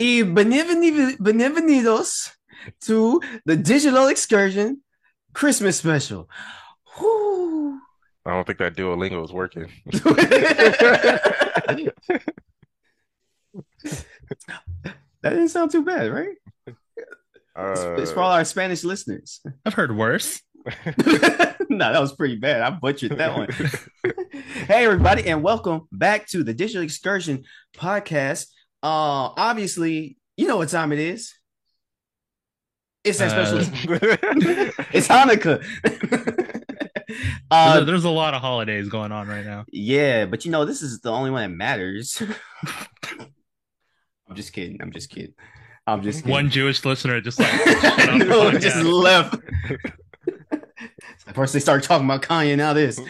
y bienvenidos to the Digital Excursion Christmas special. Whew. I don't think that Duolingo is working. That didn't sound too bad, right? It's, it's for all Uh, our Spanish listeners. I've heard worse. no, that was pretty bad. I butchered that one. hey, everybody, and welcome back to the Digital Excursion podcast. Uh, obviously, you know what time it is. It's that Uh, special. it's Hanukkah. There's, uh, a, there's a lot of holidays going on right now. yeah, but you know this is the only one that matters. I'm just kidding. I'm just kidding. I'm just kidding. One Jewish listener just like no, just left. First, they start talking about Kanye. Now this.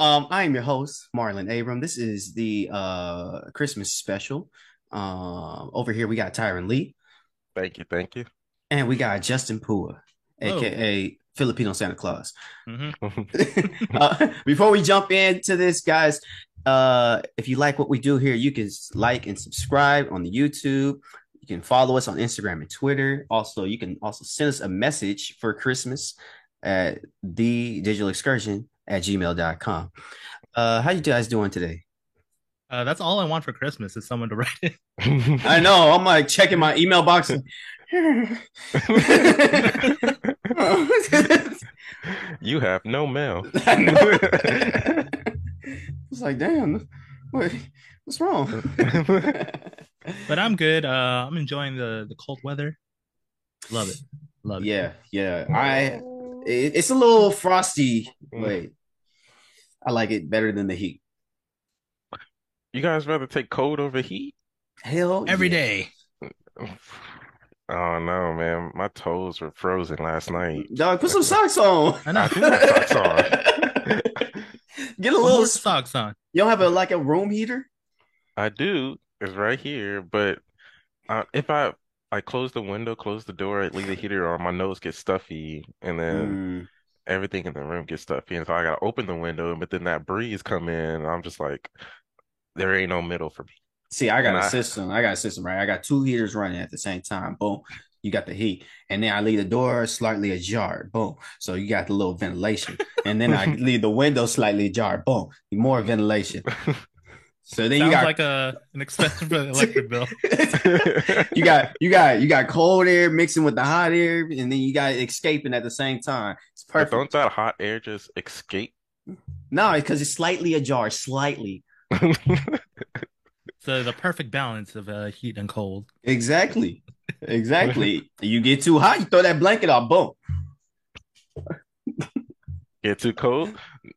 Um, I am your host, Marlon Abram. This is the uh Christmas special. Um, over here we got Tyron Lee, thank you, thank you. and we got Justin Pua, Hello. aka Filipino Santa Claus. Mhm. uh, before we jump into this, guys, uh, if you like what we do here, you can like and subscribe on the YouTube. You can follow us on Instagram and Twitter. Also, you can also send us a message for Christmas at the digital excursion at gmail.com. Uh, how you guys doing today? Uh, that's all I want for Christmas is someone to write it. I know I'm like checking my email box. you have no mail. I know. it's like, damn, what, what's wrong? But I'm good. Uh, I'm enjoying the the cold weather. Love it. Love it. yeah, yeah. I it- it's a little frosty. Mm. Wait, I like it better than the heat. You guys rather take cold over heat? Hell, Every yeah. day. Oh no, man. My toes were frozen last night. Dog, put some socks on. I know. I do have socks on. Get a Put little. more socks on. You don't have a like a room heater? I do. It's right here, but uh, if I I close the window, close the door, I leave the heater on, my nose gets stuffy, and then Mm. Everything in the room gets stuffy, and so I gotta open the window, but then that breeze come in, and I'm just like, there ain't no middle for me. See, I got And a I- system. I got a system, right? I got two heaters running at the same time. Boom. You got the heat. And then I leave the door slightly ajar. Boom. So you got the little ventilation. And then I leave the window slightly ajar. Boom. More ventilation. So then you got like a an expensive electric bill. you got you got you got cold air mixing with the hot air, and then you got escaping at the same time. It's But perfect. don't that hot air just escape? No, because it's slightly ajar, slightly. So the perfect balance of uh, heat and cold. Exactly. Exactly. you get too hot, you throw that blanket off. Boom. Get too cold,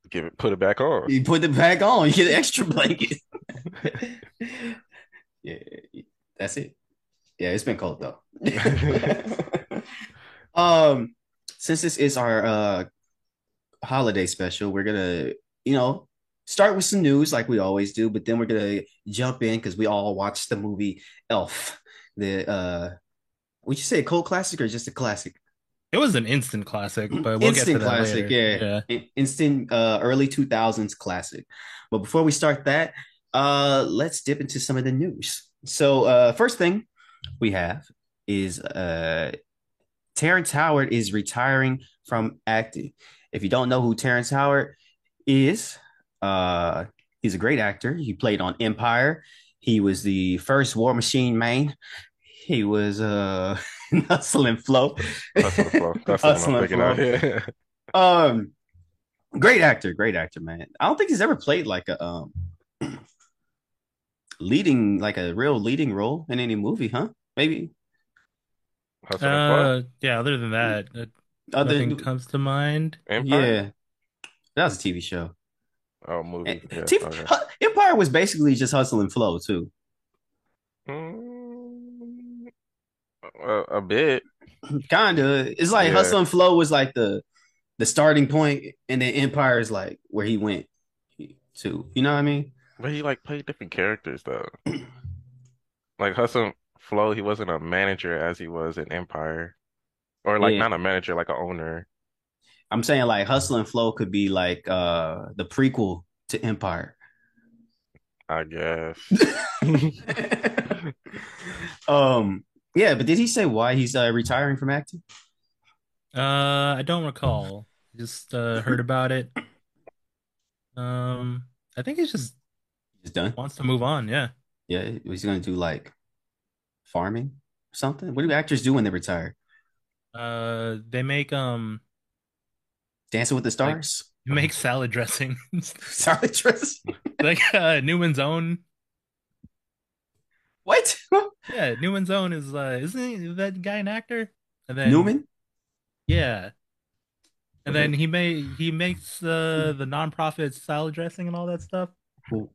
give it, put it back on. You put it back on. You get an extra blanket. yeah, that's it. Yeah, it's been cold though. um, since this is our uh holiday special, we're gonna, you know, start with some news like we always do, but then we're gonna jump in because we all watched the movie Elf. The uh, would you say a cult classic or just a classic? It was an instant classic, but we'll get to Instant that classic, later. yeah. In- instant uh early 2000s classic but before we start that uh let's dip into some of the news. So uh first thing we have is uh terrence howard is retiring from acting. If you don't know who terrence howard is uh he's a great actor. He played on empire. He was the first war machine man he was uh hustle and flow. That's the flow. That's Hustle what I'm thinking out flow. Um, great actor, great actor, man. I don't think he's ever played like a um leading, like a real leading role in any movie, huh? Maybe Hustle and flow. Uh, yeah. Other than that, uh, other. nothing comes to mind. Empire? Yeah, that was a TV show. Oh, movie. And Yeah, TV okay. Empire was basically just hustle and flow too. Mm, a, a bit. Kinda. It's like Yeah. hustle and flow was like the the starting point, and then Empire is like where he went to. You know what I mean? But he like played different characters though. Like Hustle and Flow, he wasn't a manager as he was in Empire. Or like Yeah. not a manager, like an owner. I'm saying like hustle and flow could be like uh the prequel to Empire. I guess. um, yeah, but did he say why he's uh, retiring from acting? Uh, I don't recall. Just uh, heard about it. Um, I think he just He's done. wants to move on. Yeah. Yeah, he's gonna do like farming or something. What do actors do when they retire? Uh, they make um Dancing with the Stars. they make salad dressing. Sorry, Tris. like uh, Newman's Own. What? Yeah, Newman's Own is uh, isn't he that guy an actor? And then Newman? Yeah. And Okay. then he made he makes uh, the nonprofit salad dressing and all that stuff.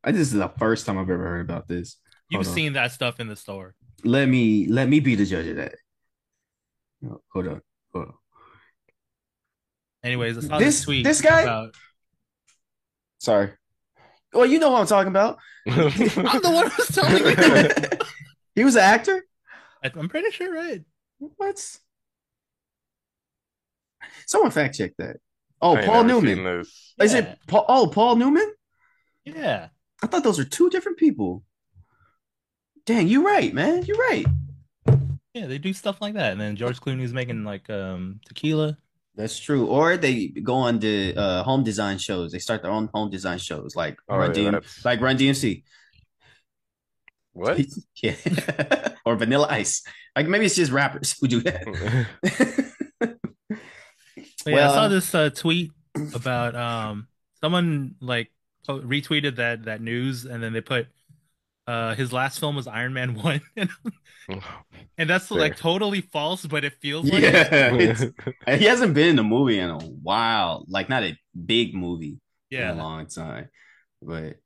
I, this is the first time I've ever heard about this. You've on. seen that stuff in the store. Let me let me be the judge of that. No, hold on. Hold on. Anyways, I saw This- this tweet this guy? about Sorry. Well, you know what I'm talking about. I'm the one who's telling you. he was an actor. I- I'm pretty sure, right? What? Someone fact check that. Oh, I Paul Newman. Is Yeah. it Paul? Oh, Paul Newman. Yeah. I thought those were two different people. Dang, you're right, man. You're right. Yeah, they do stuff like that. And then George Clooney's making like um tequila. That's true. Or they go on the uh, home design shows. They start their own home design shows, like Oh, Run yeah, DM, like Run DMC. What? yeah, or Vanilla Ice. Like maybe it's just rappers who do that. But yeah, I saw this uh, tweet about um someone like po- retweeted that that news and then they put uh his last film was Iron Man 1 and, and that's like totally false but it feels like yeah, it's, he hasn't been in a movie in a while. Like not a big movie in a Yeah. long time. But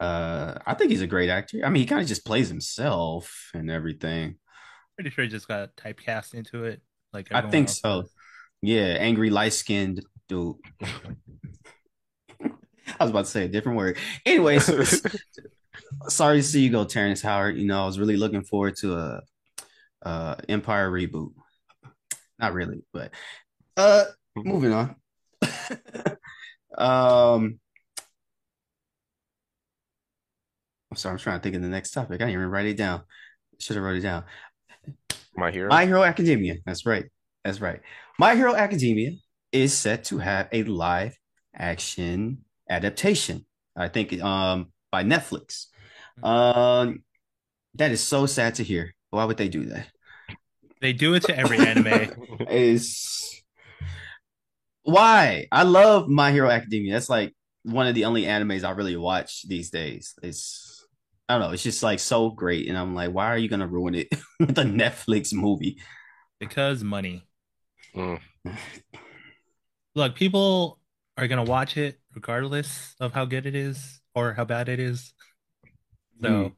uh, I think he's a great actor. I mean, he kind of just plays himself and everything. Pretty sure he just got typecast into it like I think else so. does. Yeah, angry light skinned dude. I was about to say a different word. Anyways, sorry to see you go, Terrence Howard. You know, I was really looking forward to a, uh Empire reboot. Not really, but uh, moving on. um, I'm sorry, I'm trying to think of the next topic. I didn't even write it down. Should have wrote it down. My hero. My Hero Academia. That's right. That's right. My Hero Academia is set to have a live action adaptation. I think um by Netflix. Um that is so sad to hear. Why would they do that? They do it to every anime. Is why? I love My Hero Academia. That's like one of the only animes I really watch these days. It's I don't know, it's just like so great. And I'm like, why are you gonna ruin it with a Netflix movie? because money. Mm. Look, people are gonna watch it regardless of how good it is or how bad it is. So Mm.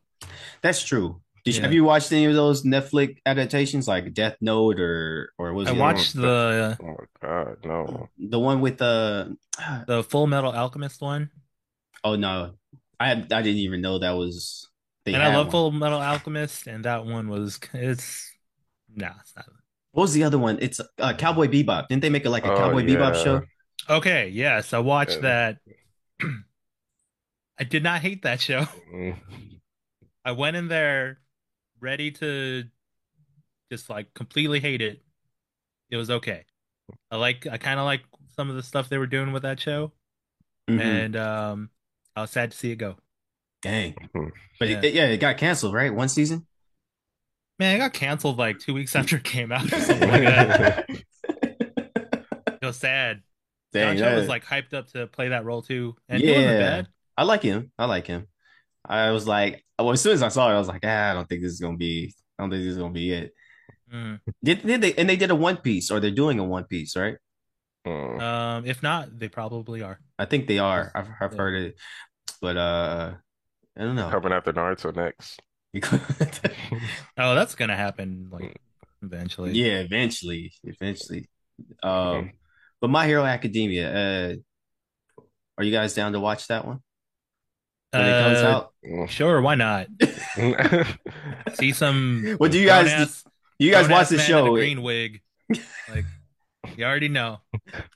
That's true. Did you, have you watched any of those Netflix adaptations like Death Note or or was I it watched the Oh my god, no. the one with the the Full Metal Alchemist one, oh no I I didn't even know that was they and I love one. Full Metal Alchemist, and that one was it's nah, it's not. What was the other one? It's uh, Cowboy Bebop. Didn't they make it like a Oh, Cowboy Bebop show? Okay, yes, I watched Yeah. that. I did not hate that show. Mm. I went in there ready to just like completely hate it. It was okay. I like I kind of like some of the stuff they were doing with that show, Mhm. and um, I was sad to see it go. Dang, Mhm. but Yeah. It, yeah, it got canceled, right? One season. Man, it got canceled like two weeks after it came out or something like that. It was sad. Dang, John Cho was like hyped up to play that role too, and he wasn't Yeah. bad. I like him. I like him. I was like, well, as soon as I saw it, I was like, ah, I don't think this is gonna be. I don't think this is gonna be it. Mm. Did, did they? And they did a One Piece, or they're doing a One Piece, right? Mm. Um, if not, they probably are. I think they are. I've, I've Yeah. heard it, but uh, I don't know. Coming after Naruto next. Oh, that's gonna happen like eventually. yeah, eventually, eventually. Um, but My Hero Academia. Uh, are you guys down to watch that one when it comes Uh, out? Sure, why not? See some. Well, do you guys grown-ass- do you guys watch grown-ass the man a show? green wig. Like you already know.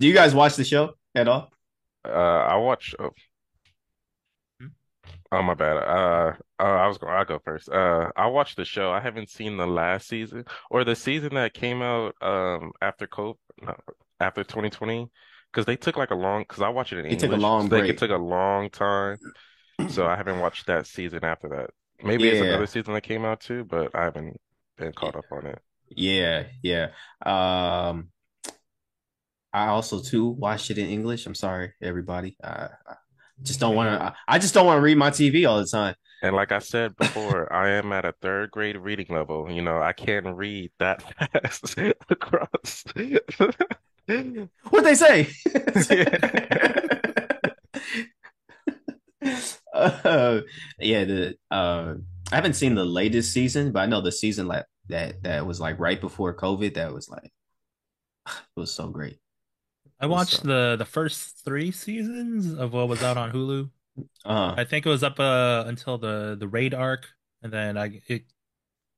Do you guys watch the show at all? uh, I watch. Uh, Hmm? Oh my bad. Uh, uh I was going. I'll go first. Uh, I watched the show. I haven't seen the last season or the season that came out um after COVID, no, after 2020, because they took like a long. Because I watched it in It took a English, long so like it took a long time. So I haven't watched that season after that. Maybe it's another season that came out too, but I haven't been caught up on it. yeah, yeah. Um, I also too watched it in English. I'm sorry, everybody. I, I just don't want to. I just don't want to read my TV all the time. And like I said before, I am at a third grade reading level. You know, I can't read that fast across. What they say? uh, yeah, the uh, I haven't seen the latest season, but I know the season like that that was like right before COVID. That was like it was so great. I watched so. the the first three seasons of what was out on Hulu. Uh, I think it was up uh, until the the raid arc, and then I it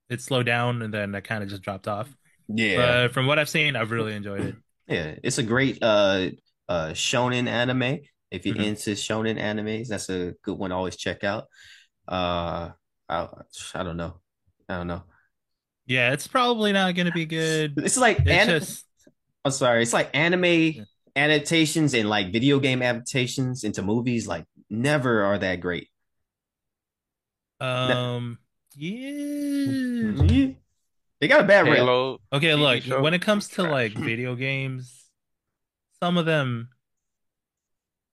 it slowed down, and then I kind of just dropped off. yeah, But from what I've seen, I've really enjoyed it. Yeah. It's a great uh uh shonen anime. If you're Mhm. into shonen animes, that's a good one to always check out. Uh, I I don't know. I don't know. Yeah, it's probably not gonna be good. It's like It's just I'm sorry. It's like anime adaptations and like video game adaptations into movies. Like never are that great. Um yeah. Mhm. They got a bad rep. Halo Okay, TV look, show when it comes to like video games, some of them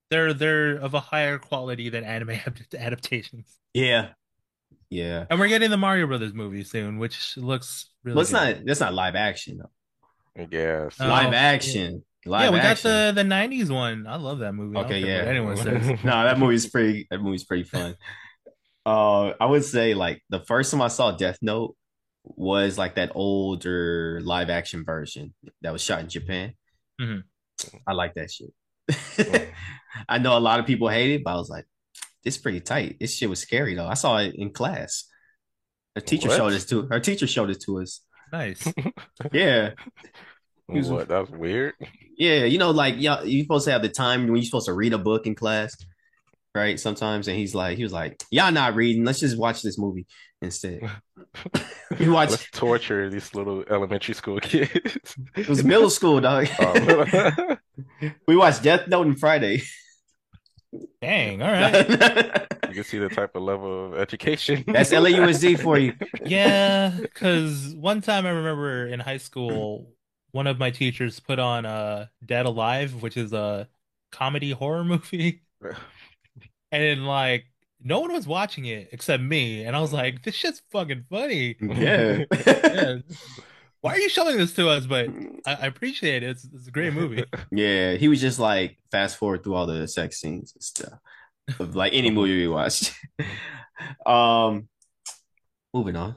they're they're of a higher quality than anime adaptations. Yeah, yeah. And we're getting the Mario Brothers movie soon, which looks Well, really it's good. not. That's not live action though. Yeah, Live Oh, see. yeah. action. Yeah, Live we got the the 90s one. I love that movie. Okay, yeah. anyone says. No, that movie's pretty. That movie's pretty fun. Uh, I would say like the first time I saw Death Note was like that older live action version that was shot in Japan. Mhm. I like that shit. Mm. I know a lot of people hate it, but I was like, this is pretty tight. This shit was scary though. I saw it in class. Her teacher showed What? us to her teacher showed it to us. Nice. Yeah. He was- What? That was weird. Yeah, you know, like yeah, you're supposed to have the time when you're supposed to read a book in class, right? Sometimes, and he's like, he was like, "Y'all not reading. Let's just watch this movie instead." We watched. Let's torture these little elementary school kids. It was middle school, dog. Um, we watched Death Note and Friday. Dang, all right. you can see the type of level of education. That's LAUSD for you. Yeah, because one time I remember in high school, one of my teachers put on uh Dead Alive, which is a comedy horror movie, and like no one was watching it except me, and I was like, this shit's fucking funny. Yeah. Yeah. Why are you showing this to us? But I, I appreciate it. It's, it's a great movie. Yeah, he was just like fast forward through all the sex scenes and stuff of like any movie we watched. um, moving on.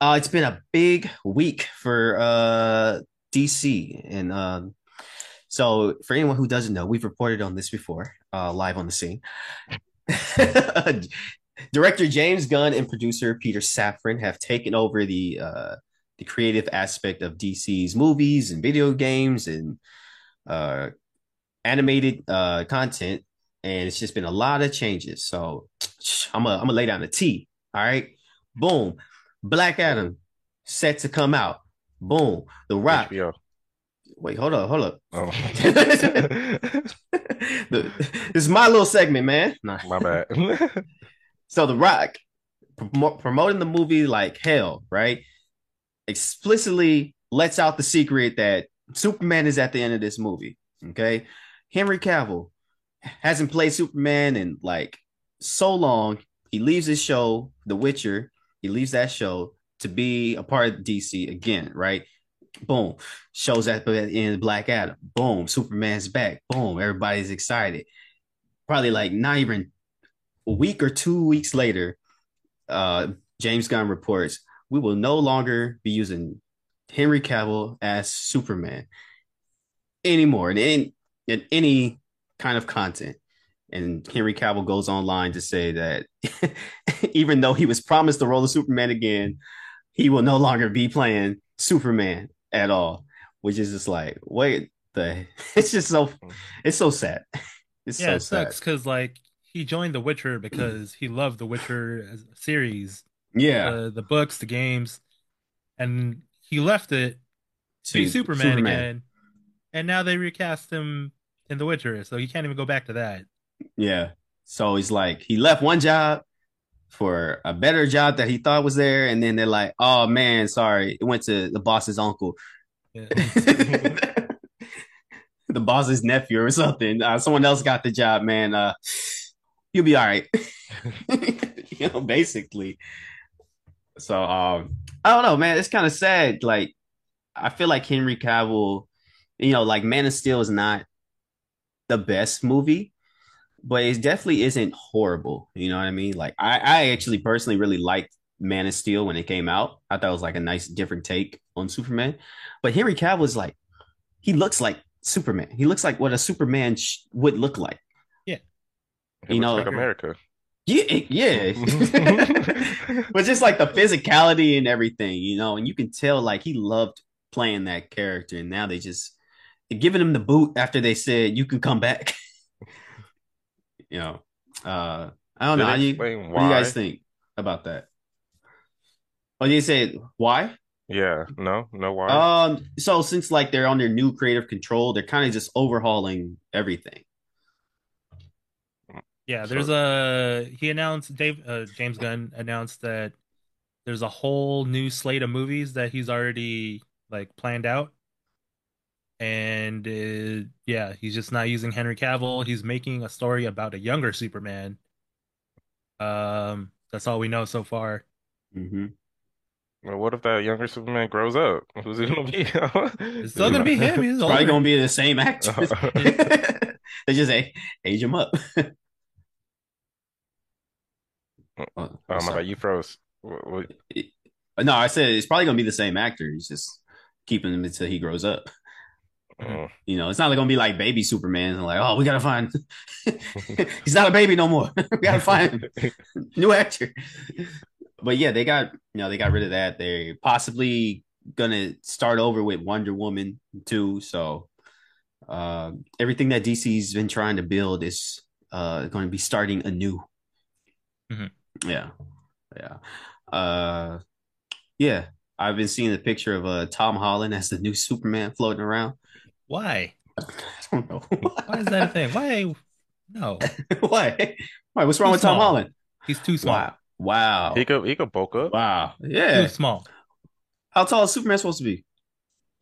Uh, it's been a big week for uh DC, and um, so for anyone who doesn't know, we've reported on this before, uh, live on the scene. Director James Gunn and producer Peter Safran have taken over the uh the creative aspect of DC's movies and video games and uh animated uh content, and it's just been a lot of changes. So I'm gonna I'm lay down the T. All right, boom. Black Adam set to come out. Boom. The Rock. HBO. Wait, hold up, hold up. Oh. This is my little segment, man. Nah. My bad. So The Rock promo- promoting the movie like hell, right? Explicitly lets out the secret that Superman is at the end of this movie. Okay. Henry Cavill hasn't played Superman in like so long. He leaves his show, The Witcher. He leaves that show to be a part of DC again, right? Boom. Shows up in Black Adam. Boom. Superman's back. Boom. Everybody's excited. Probably like not even a week or two weeks later, uh, James Gunn reports we will no longer be using Henry Cavill as Superman anymore in, in, in any kind of content. And Henry Cavill goes online to say that even though he was promised the role of Superman again, he will no longer be playing Superman at all, which is just like, wait, the it's just so it's so sad. It's Yeah, so it sucks because like he joined The Witcher because he loved The Witcher series, Yeah, uh, the books, the games, and he left it to be to Superman, again. And now they recast him in The Witcher, so he can't even go back to that. Yeah. So he's like, he left one job for a better job that he thought was there, and then they're like, "Oh man, sorry, it went to the boss's uncle, Yeah. the boss's nephew, or something. Uh, someone else got the job, man. Uh, you'll be all right." you know, basically. So, um, I don't know, man. It's kind of sad. Like, I feel like Henry Cavill, you know, like Man of Steel is not the best movie but it definitely isn't horrible. You know what I mean? Like I, I actually personally really liked Man of Steel when it came out. I thought it was like a nice different take on Superman. But Henry Cavill is like he looks like Superman. He looks like what a Superman sh- would look like. It You know- like America. Yeah, yeah. but just like the physicality and everything, you know, and you can tell like he loved playing that character, and now they just giving him the boot after they said you can come back. you know, uh, I don't Did know. You, explain what do you guys think about that? Oh, you say why? Yeah, no, no why? Um, so since like they're on their new creative control, they're kind of just overhauling everything. Yeah, So- there's a he announced Dave uh, James Gunn announced that there's a whole new slate of movies that he's already like planned out. And uh, yeah, he's just not using Henry Cavill. He's making a story about a younger Superman. Um, that's all we know so far. Mm-hmm. Well, what if that younger Superman grows up? Who's it gonna be? It's still gonna be him. He's It's probably gonna be the same actor. they just a- age him up. Oh, Oh my. God, you froze. What- what- No, I said it's probably gonna be the same actor. He's just keeping him until he grows up. Oh. You know, it's not like gonna be like baby Superman. Like, oh, we gotta find. He's not a baby no more. we gotta find new actor. But yeah, they got you know they got rid of that. They're possibly gonna start over with Wonder Woman too. So uh, everything that DC's been trying to build is uh, going to be starting anew. Mhm. Yeah, yeah, uh, yeah. I've been seeing the picture of uh, Tom Holland as the new Superman floating around. Why? I don't know Why is that a thing? Why? No, why. Why? What's wrong Too with Tom. Holland? he's too small. Wow, wow, He could he could bulk up wow. Yeah. Too small. How tall is Superman supposed to be?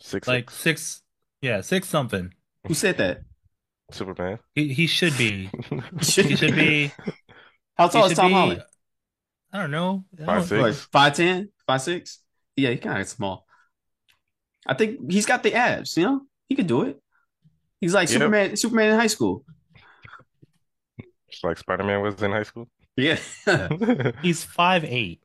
six Like six six, yeah, six something. Who said that? Superman. He he should be. Should- He should be. How tall is Tom be. Holland? I don't know. I Five, don't- six. What, five ten, five six? Yeah, he kind of small. I think he's got the abs. You know, he could do it. He's like Yep. Superman. Superman in high school. Just like Spider-Man was in high school. Yeah, He's five eight.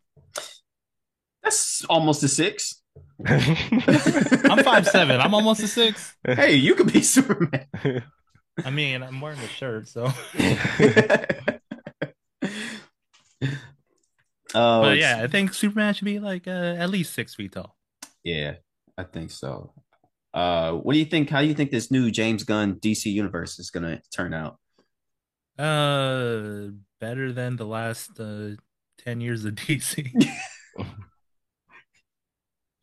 that's almost a six. I'm five seven. I'm almost a six. Hey, you could be Superman. I mean, I'm wearing a shirt, so. Oh, But yeah, I think Superman should be like uh, at least six feet tall. yeah, I think so. Uh, what do you think? How do you think this new James Gunn DC universe is gonna turn out? Uh, better than the last uh, ten years of DC.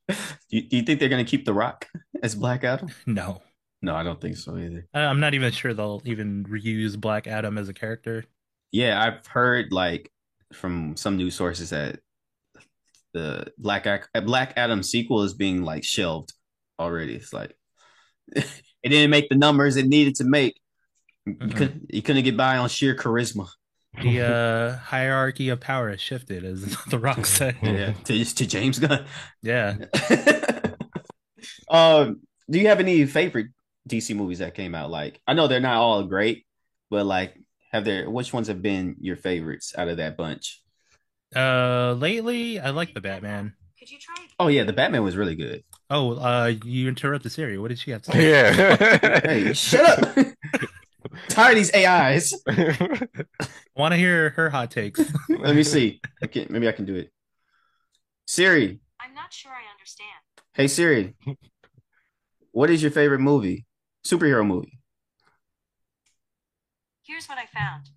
Do you, do you think they're gonna keep The Rock as Black Adam? no, No, I don't think so either. I- I'm not even sure they'll even reuse Black Adam as a character. Yeah, I've heard like from some news sources that the Black Ac- Black Adam sequel is being like shelved already. It's like it didn't make the numbers it needed to make. You Mhm. couldn't you couldn't get by on sheer charisma. The uh, hierarchy of power has shifted, as The Rock said. Yeah, to to James Gunn. Yeah. um, do you have any favorite DC movies that came out? Like, I know they're not all great, but like, have there which ones have been your favorites out of that bunch? Uh, lately, I like the Batman. Could you try? Oh yeah, the Batman was really good. Oh, uh, you interrupted Siri. What did she have to say? Yeah. Hey, shut up! Tired of these AIs. Want to hear her hot takes? Let me see. I can maybe I can do it. Siri, I'm not sure I understand. hey Siri, what is your favorite movie? Superhero movie. Here's what I found.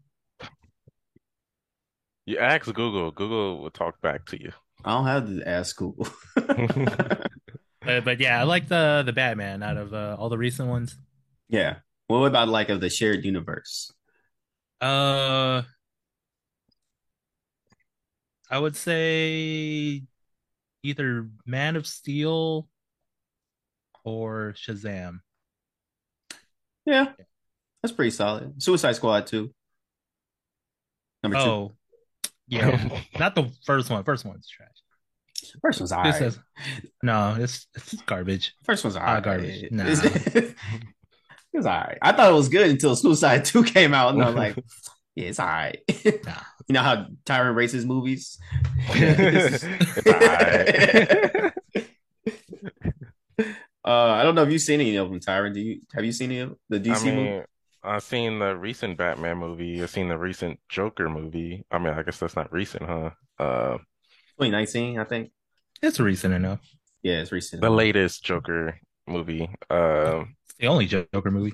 You ask Google. Google will talk back to you. I don't have to ask Google. But, but yeah, I like the the Batman out of uh, all the recent ones. yeah. What about like of the shared universe? Uh, I would say either Man of Steel or Shazam. Yeah, that's pretty solid. Suicide Squad too. Number two. Oh, yeah, not the first one. First one's trash. First one's This alright. is no, it's it's garbage. First one's Ah, alright. garbage. Nah. It's- it was alright. I thought it was good until Suicide 2 came out, and I'm like, yeah, it's alright. Nah. you know how Tyron rates his movies? It's. Uh, I don't know if you've seen any of them, Tyron. Do you have you seen any of the I DC movie? mean, I've seen the recent Batman movie. I've seen the recent Joker movie. I mean, I guess that's not recent, huh? Uh, 2019, I think. It's recent enough. Yeah, it's recent. the latest Joker movie. Um, It's the only Joker movie.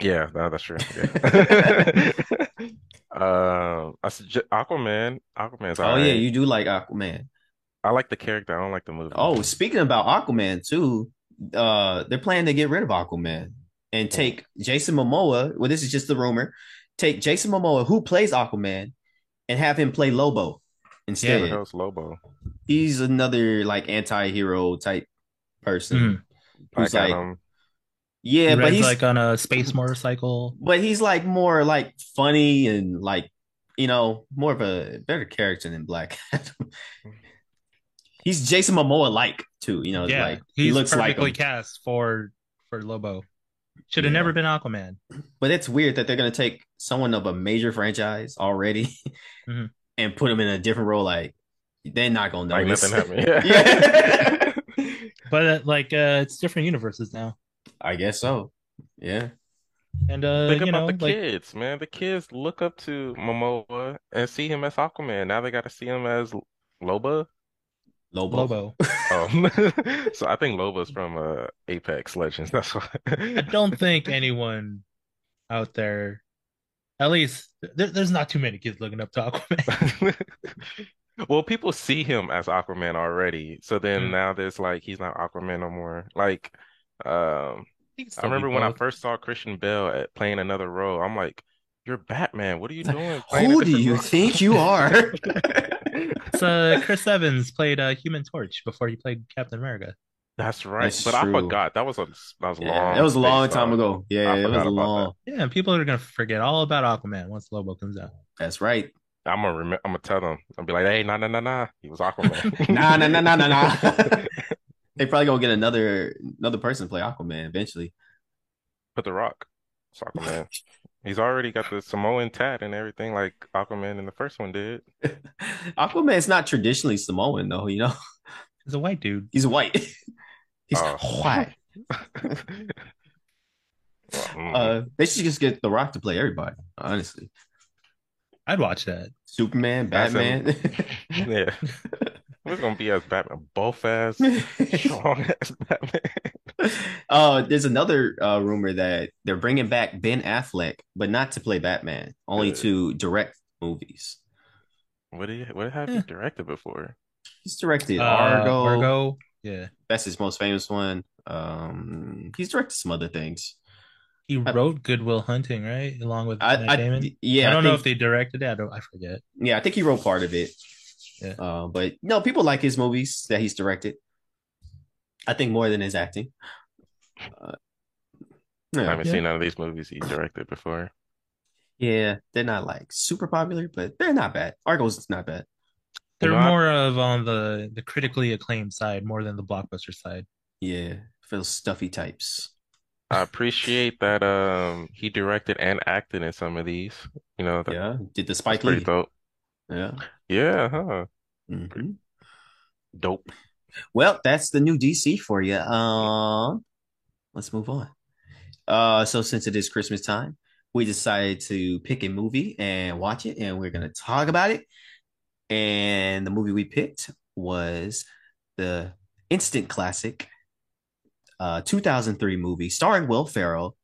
yeah, that, that's true. Yeah. Um, I suggest Aquaman. Aquaman's Oh alright. yeah, you do like Aquaman. I like the character. I don't like the movie. Oh, speaking about Aquaman too, uh, they're planning to get rid of Aquaman and take Jason Momoa. Well, this is just the rumor. Take Jason Momoa, who plays Aquaman, and have him play Lobo Who instead. the hell's Lobo? He's another like anti-hero type person. Mhm. Who's Black like, yeah, He but he's like on a space motorcycle. but he's like more like funny and like you know more of a better character than Black Adam. he's Jason Momoa like too. You know, yeah, like he's he looks like perfectly him. cast for for Lobo. Should have Yeah. never been Aquaman. But it's weird that they're gonna take someone of a major franchise already Mhm. And put him in a different role. Like they're not gonna Like nothing happened. Yeah. But uh, like, uh, it's different universes now, I guess so. Yeah. and uh, Think you about know, the like kids, man. The kids look up to Momoa and see him as Aquaman. Now they got to see him as Loba. Lobo. Lobo. Oh, so I think Loba's from uh, Apex Legends. That's why. I don't think anyone out there, at least there, there's not too many kids looking up to Aquaman. Well, people see him as Aquaman already, so then Mm. now there's like he's not Aquaman no more. Like, um, He can I remember when I first saw Christian Bale at playing another role. I'm like, "You're Batman. What are you doing? Who do you role?" think you are? It's, uh, Chris Evans played uh, Human Torch before he played Captain America. That's right. That's but I forgot that was a that was a yeah, long. that was a long time uh, ago. Yeah, I it was a about long. Yeah, people are gonna forget all about Aquaman once Lobo comes out. That's right. I'm gonna remember. I'm gonna tell them. I'll be like, "Hey, nah, nah, nah, nah. He was Aquaman." Nah, nah, nah, nah, nah, nah. they probably gonna get another another person to play Aquaman eventually. Put the Rock. It's Aquaman. He's already got the Samoan tat and everything like Aquaman in the first one did. Aquaman's not traditionally Samoan though, you know. He's a white dude. He's white. He's Oh. white. Mm. Uh, they should just get The Rock to play everybody. Honestly, I'd watch that. Superman, That's Batman. yeah. We're gonna be as Batman, both as strong as Batman. uh, there's another uh, rumor that they're bringing back Ben Affleck, but not to play Batman, only Good. to direct movies. What did he, what have Yeah. you directed before? He's directed Uh, Argo. Argo. Yeah. That's his most famous one. Um, he's directed some other things. He I- wrote Goodwill Hunting, right? Along with I, Matt I Damon. yeah, I don't I know think, if they directed it. I don't. I forget. yeah, I think he wrote part of it. Yeah. Uh, but no, people like his movies that he's directed. I think more than his acting. Uh, I haven't Yeah. seen none of these movies he directed before. yeah, they're not like super popular, but they're not bad. Argo's is not bad. They're know, I- more of on the the critically acclaimed side more than the blockbuster side. Yeah, for those stuffy types. I appreciate that um he directed and acted in some of these. You know, that, Yeah, did the that's Spike pretty Lee. dope. Yeah. Yeah, huh? Mhm. Dope. Well, that's the new DC for you. Um, let's move on. Uh, so since it is Christmas time, we decided to pick a movie and watch it, and we're gonna talk about it. And the movie we picked was the instant classic uh, 2003 movie starring Will Ferrell,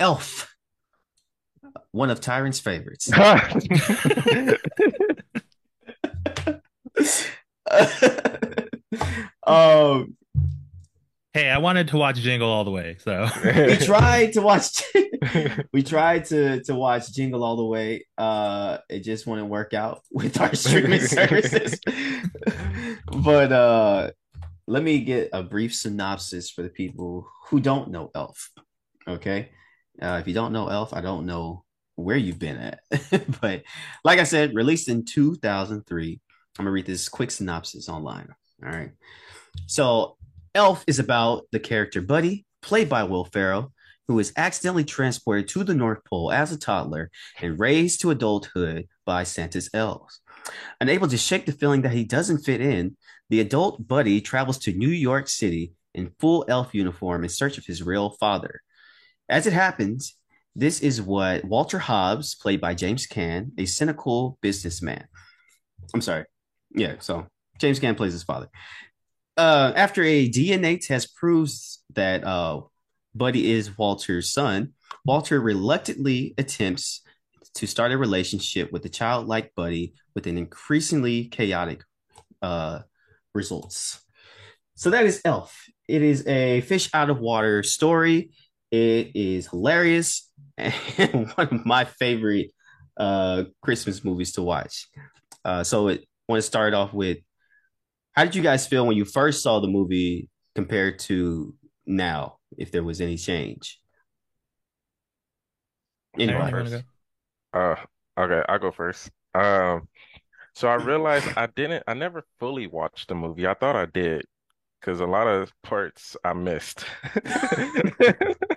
Elf, one of Tyron's favorites. um, Hey, I wanted to watch Jingle all the way, so we tried to watch. we tried to to watch Jingle all the way. Uh, it just wouldn't work out with our streaming services. but uh, let me get a brief synopsis for the people who don't know Elf. Okay, uh, if you don't know Elf, I don't know where you've been at. but like I said, released in 2003. I'm gonna read this quick synopsis online. All right. So Elf is about the character Buddy, played by Will Ferrell, who is accidentally transported to the North Pole as a toddler and raised to adulthood by Santa's elves. Unable to shake the feeling that he doesn't fit in, the adult Buddy travels to New York City in full elf uniform in search of his real father. As it happens, this is what Walter Hobbs, played by James Caan, a cynical businessman. I'm sorry. Yeah, so James Caan plays his father uh, after a DNA test proves that uh, Buddy is Walter's son, Walter reluctantly attempts to start a relationship with the childlike Buddy with an increasingly chaotic uh, results. So that is Elf. It is a fish out of water story. It is hilarious and one of my favorite uh, Christmas movies to watch. Uh, so it want to start off with how did you guys feel when you first saw the movie compared to now, if there was any change? Aaron, Go you wanna first. go? Uh, okay, I'll go first. Um, so I realized I didn't, I never fully watched the movie. I thought I did because a lot of parts I missed.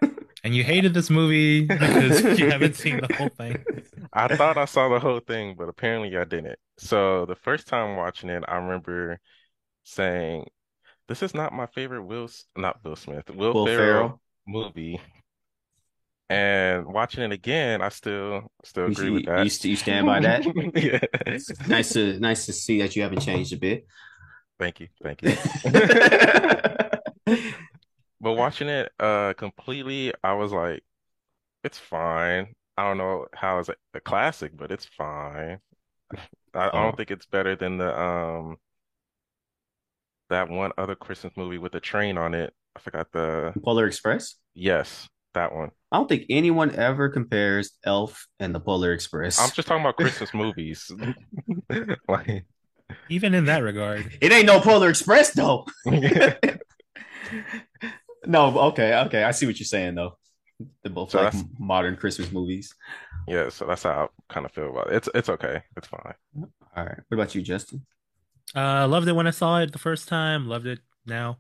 And you hated this movie because you haven't seen the whole thing. I thought I saw the whole thing, but apparently I didn't. So the first time watching it, I remember saying, "This is not my favorite Will, not Will Smith, Will Will Ferrell Ferrell. movie." And watching it again, I still still You, agree with you, that. you stand by that? Yeah. Nice to nice to see that you haven't changed a bit. Thank you, thank you. But watching it uh completely, I was like, it's fine. I don't know how it's a, classic, but it's fine. I, I don't think it's better than the um that one other Christmas movie with a train on it. I forgot the Polar Express. yes, that one. I don't think anyone ever compares Elf and the Polar Express. I'm just talking about Christmas movies. Like Even in that regard. It ain't no Polar Express though. no, okay, okay. I see what you're saying though. They're both so like modern Christmas movies. yeah, so that's how I kind of feel about it. It's it's okay. It's fine. All right. What about you, Justin? Uh, loved it when I saw it the first time. Loved it now.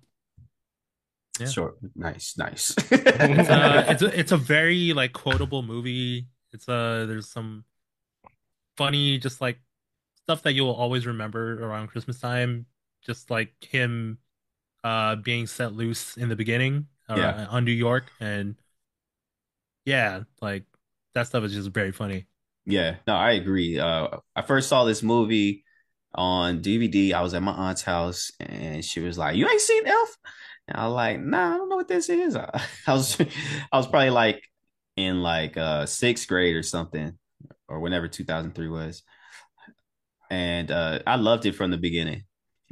Yeah. Sure. Nice, nice. It's uh it's a it's a very like quotable movie. It's uh there's some funny just like stuff that you'll always remember around Christmas time. Just like him uh being set loose in the beginning uh, yeah. on New York and yeah, like that stuff is just very funny. Yeah. No, I agree. Uh, I first saw this movie on DVD. I was at my aunt's house and she was like, You ain't seen Elf? And I was like, nah, I don't know what this is. I, was I was probably like in like uh sixth grade or something, or whenever 2003 was. And uh I loved it from the beginning.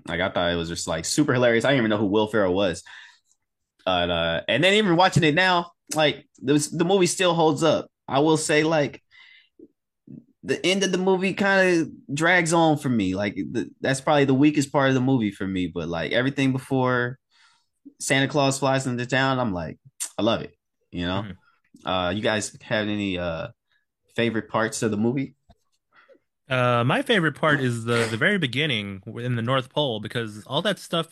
Like I thought it was just like super hilarious. I didn't even know who Will Ferrell was. And uh and then even watching it now, like the movie still holds up. I will say like the end of the movie kind of drags on for me. Like the, that's probably the weakest part of the movie for me. But like everything before Santa Claus flies into town, I'm like, I love it. You know. Mhm. Uh, you guys have any uh favorite parts of the movie? Uh, my favorite part is the the very beginning in the North Pole because all that stuff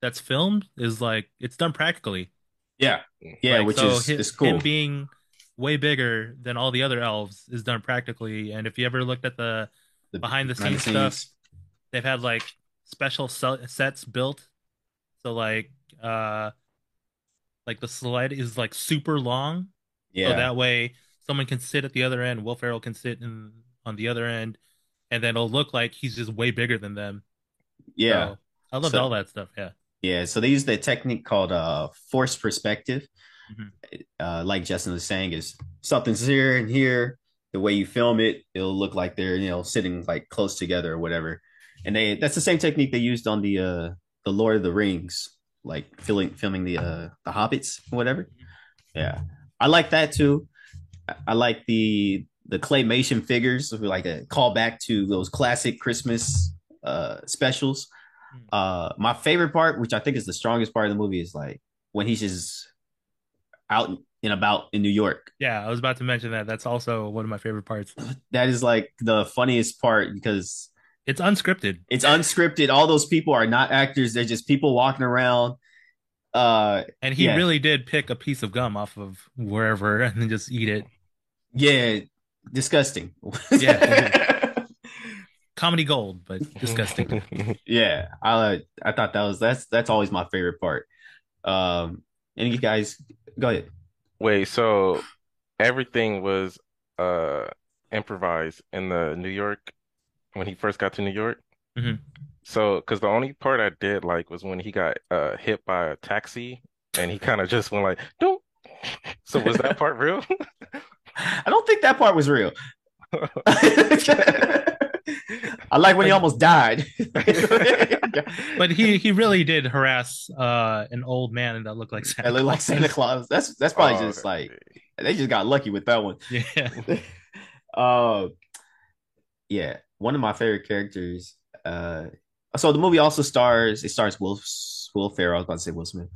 that's filmed is like it's done practically. Yeah, yeah, Like which so is is him cool. being way bigger than all the other elves is done practically. And if you ever looked at the The behind the scenes stuff, scenes. they've had like special se- sets built. So like uh like the sled is like super long, Yeah. so that way someone can sit at the other end, Will Ferrell can sit in on the other end, and then it'll look like he's just way bigger than them. yeah. So I loved all that stuff. Yeah. yeah, so they use the technique called uh forced perspective. Mhm. Uh, like Justin was saying, is something's here and here. The way you film it, it'll look like they're you know sitting like close together or whatever. and they that's the same technique they used on the uh the Lord of the Rings, like filming filming the uh the Hobbits or whatever. Yeah, I like that too. I- I like the the claymation figures, like a callback to those classic Christmas uh specials. Uh, my favorite part, which I think is the strongest part of the movie, is like when he's just out and about in New York. Yeah, I was about to mention that. That's also one of my favorite parts. That is like the funniest part because It's unscripted. it's unscripted. All those people are not actors; they're just people walking around. Uh, And he Yeah. really did pick a piece of gum off of wherever and then just eat it. yeah, disgusting. Yeah. Comedy gold, but disgusting. yeah. I I thought that was that's that's always my favorite part. Um, and you guys go ahead. Wait, so everything was uh improvised in the New York when he first got to New York? Mhm. So, because the only part I did like was when he got uh hit by a taxi and he kind of just went like, "Don't." So was that part real? I don't think that part was real. I like when he almost died. But he he really did harass uh an old man that looked like Santa I look like Claus. Santa Claus. That's that's probably Oh, just okay. like they just got lucky with that one. Yeah. uh, yeah, one of my favorite characters. Uh, so the movie also stars. It stars Will Will Ferrell. I was about to say Will Smith.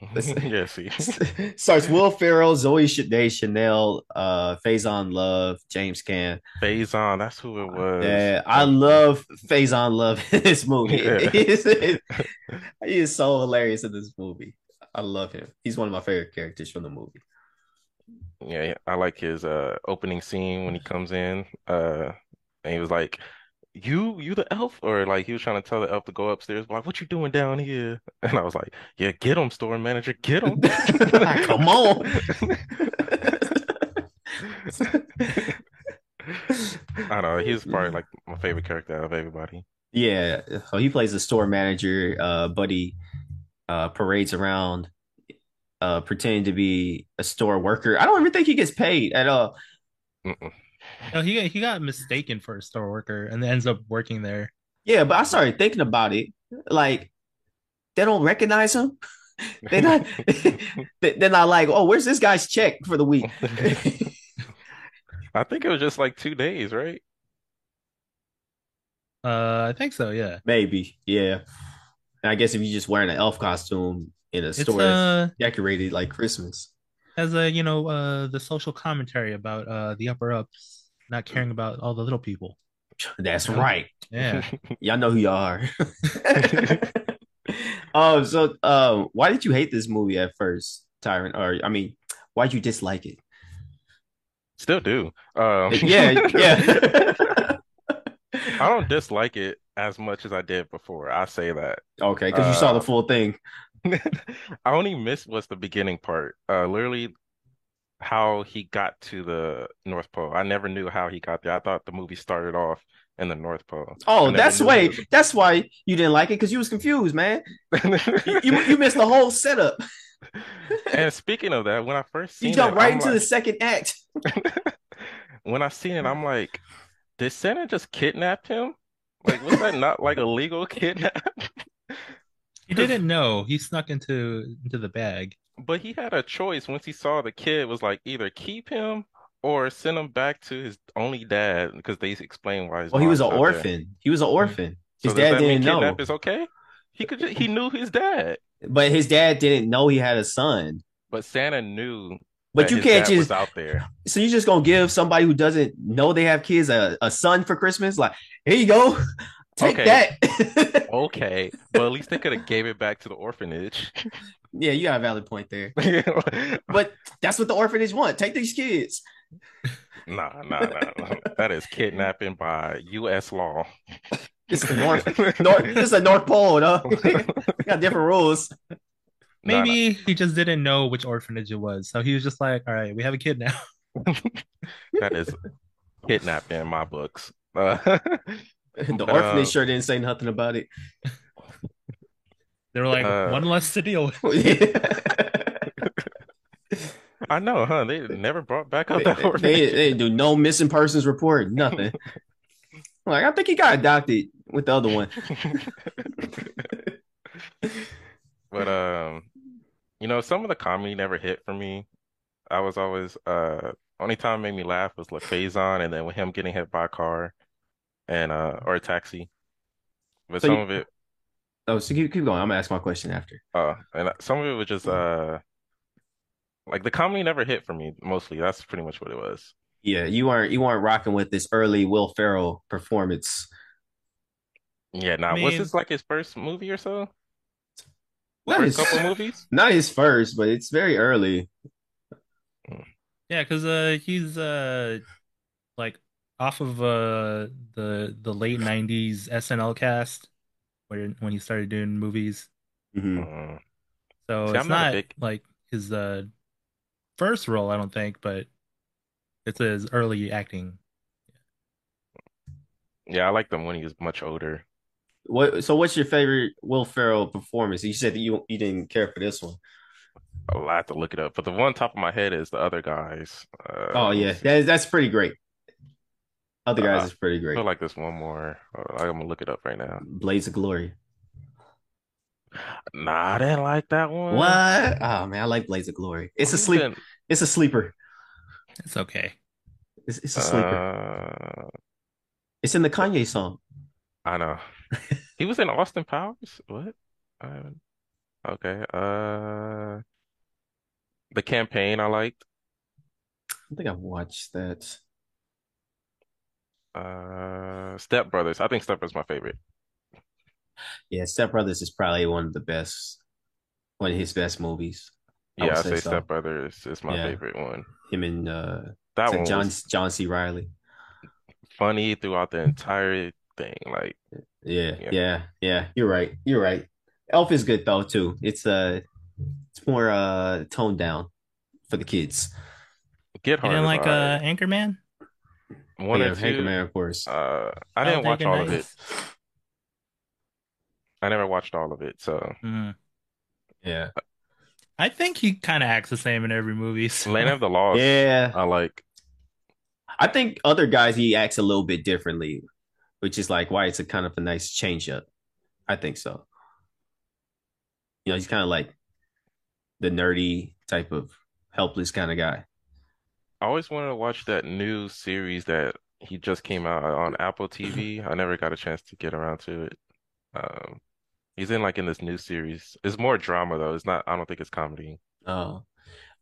Yeah, see. stars Will Ferrell, Zoe Deschanel, uh, Faison Love, James Caan. Faison, that's who it was. Yeah, I love Faison Love in this movie. Yeah. He, is, he is so hilarious in this movie. I love him. He's one of my favorite characters from the movie. Yeah, yeah, I like his uh opening scene when he comes in. Uh and he was like, You you the elf? Or like he was trying to tell the elf to go upstairs, like, what you doing down here? And I was like, Yeah, get him, store manager, get him. Come on. I don't know, he's probably like my favorite character out of everybody. Yeah, so he plays the store manager. Uh, Buddy uh, parades around, uh, pretending to be a store worker. I don't even think he gets paid at all. Mm-mm. No, he got, he got mistaken for a store worker and then ends up working there. Yeah, but I started thinking about it. Like, they don't recognize him. They're not. they- They're not like, oh, where's this guy's check for the week? I think it was just like two days, right? Uh, I think so. Yeah. Maybe, yeah. And I guess if you're just wearing an elf costume in a It's store uh decorated like Christmas. as a you know uh the social commentary about uh the upper ups not caring about all the little people. That's right. Yeah. Y'all know who y'all are. um, so um, why did you hate this movie at first, Tyron? Or I mean, why'd you dislike it? Still do. Um, yeah, yeah. I don't dislike it as much as I did before. I say that. okay, because you saw the Uh, full thing. I only missed was the beginning part. Uh, literally how he got to the North Pole. I never knew how he got there. I thought the movie started off in the North Pole. Oh, never that's knew why. That's why you didn't like it because you was confused, man. You, you you missed the whole setup. And speaking of that, when I first You seen jumped it, right I'm into the like, second act. when I seen it, I'm like, did Santa just kidnap him? Like, was that not like a legal kidnap? He didn't know. He snuck into into the bag. But he had a choice once he saw the kid was like either keep him or send him back to his only dad because they explained why his Well, he was an not there. orphan. He was an mm-hmm. orphan. So His does dad didn't know, is okay? He could just, he knew his dad, but his dad didn't know he had a son. but Santa knew But you can't just out there. So you're just gonna give somebody who doesn't know they have kids a, a son for Christmas? Like, here you go, take Okay. that. Okay, but at least they could have gave it back to the orphanage. yeah, you got a valid point there. But that's what the orphanage want. Take these kids. Nah, nah, nah, nah. That is kidnapping by U.S. law. This is the North. North this is a North Pole, though. we got different rules. Nah, Maybe he just didn't know which orphanage it was. So he was just like, all right, we have a kid now. That is kidnapping in my books. Uh, The Uh, orphanage sure didn't say nothing about it. They were like, Uh, one less to deal with. I know, huh? They never brought back up they, that they, orphanage. they didn't do no missing persons report, nothing. Like, I think he got adopted with the other one. But um, you know, some of the comedy never hit for me. I was always uh only time it made me laugh was Le Faison and then with him getting hit by a car and uh or a taxi. But So some you- of it Oh, so keep, keep going. I'm gonna ask my question after. uh and some of it was just uh like the comedy never hit for me mostly. That's pretty much what it was. Yeah, you weren't you weren't rocking with this early Will Ferrell performance. Yeah, now I was mean- this like his first movie or so? Not First his, couple movies? not his first, but it's very early. Yeah, because uh he's uh like off of uh the the late '90s SNL cast where when he started doing movies. Mhm. Mm. So See, it's I'm not not big- like his uh first role, I don't think, but it's his early acting. Yeah, I like them when he was much older. What? So, what's your favorite Will Ferrell performance? You said that you you didn't care for this one. I'll have to look it up. But the one top of my head is the other guys. Uh, Oh yeah, that, that's pretty great. Other guys Uh, is pretty great. I feel like there's one more. I'm gonna look it up right now. Blades of Glory. Nah, I didn't like that one. What? Oh man, I like Blades of Glory. It's a What sleep. even- It's a sleeper. It's okay. It's, it's a sleeper. Uh, it's in the Kanye song. I know. He was in Austin Powers. What? Okay. Uh, the campaign I liked. I think I've watched that. Uh, Step Brothers. I think Step Brothers is my favorite. Yeah, Step Brothers is probably one of the best, one of his best movies. I Yeah, I say say so. Step Brothers is my Yeah. favorite one. Him and uh, That is it one John John C. Reilly. funny throughout the entire thing. Like, Yeah, Yeah. yeah, yeah. You're right. You're right. Elf is good though too. It's uh, it's more uh toned down for the kids. Get You Hard didn't like alright. uh Anchorman? One yeah, or two. Anchorman, of course. Uh, I didn't watch Taken all of it. I never watched all of it. So Mhm. yeah, I think he kind of acts the same in every movie. so- Land of the Lost. yeah. I like. I think other guys he acts a little bit differently, which is like why it's a kind of a nice change up. I think so. You know, he's kind of like the nerdy type of helpless kind of guy. I always wanted to watch that new series that he just came out on Apple TV. I never got a chance to get around to it. Um, he's in like in this new series. It's more drama though. It's not. I don't think it's comedy. Oh.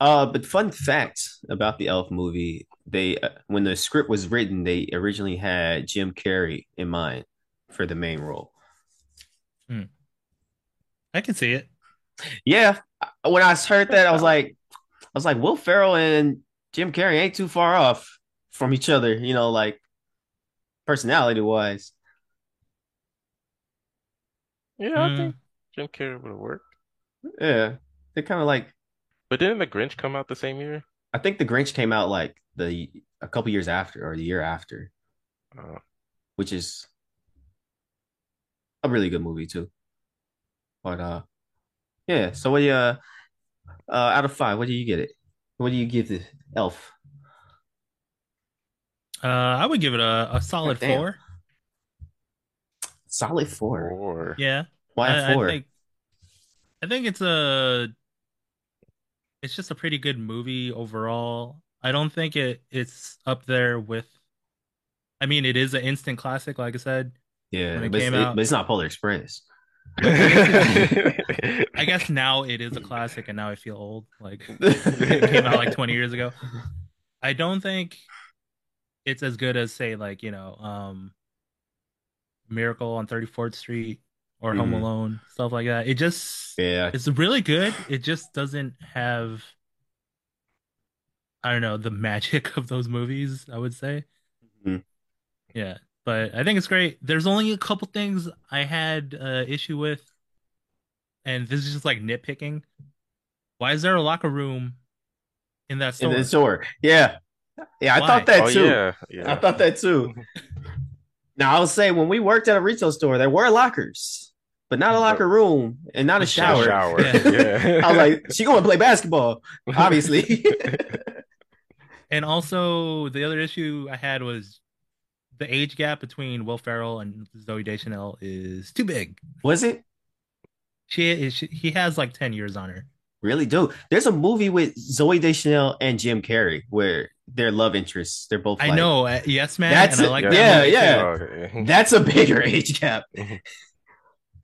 Uh, but fun fact about the Elf movie, they uh, when the script was written, they originally had Jim Carrey in mind for the main role. Hmm. I can see it. Yeah, when I heard that, I was like, I was like, Will Ferrell and Jim Carrey ain't too far off from each other, you know, like personality wise. Yeah, I Mm. think Jim Carrey would have worked. Yeah, they're kind of like. But didn't The Grinch come out the same year? I think The Grinch came out like the a couple years after or the year after, Uh, which is a really good movie too. But uh, yeah. So what do you uh, uh out of five? What do you get it? What do you give the Elf? Uh, I would give it a, a solid Damn. four. Solid four. or Yeah. Why I, a four? I think I think it's a it's just a pretty good movie overall. I don't think it it's up there with I mean it is an instant classic, like I said. yeah, when it but it's, came it- out- but it's not Polar Express. I guess now it is a classic and now I feel old. Like it came out like 20 years ago. I don't think it's as good as say like, you know, um Miracle on 34th Street or Home Mhm. Alone, stuff like that. It just Yeah, it's really good. It just doesn't have I don't know, the magic of those movies, I would say. Mhm. Yeah, but I think it's great. There's only a couple things I had uh issue with and this is just like nitpicking. Why is there a locker room in that in store? the store. Yeah, yeah. I Why? thought that Oh too. yeah, I thought that too. Now I'll say when we worked at a retail store, there were lockers, but not a locker room and not a shower. Shower. Yeah. Yeah. I was like, she going to play basketball, obviously. And also, the other issue I had was the age gap between Will Ferrell and Zoe Deschanel is too big. Was it She is she, he has like 10 years on her. really? Dude, there's a movie with Zoe Deschanel and Jim Carrey where they're love interests. They're both. I like- know, uh, yes, man. That's and I like yeah. that movie, yeah. too. That's a bigger age gap.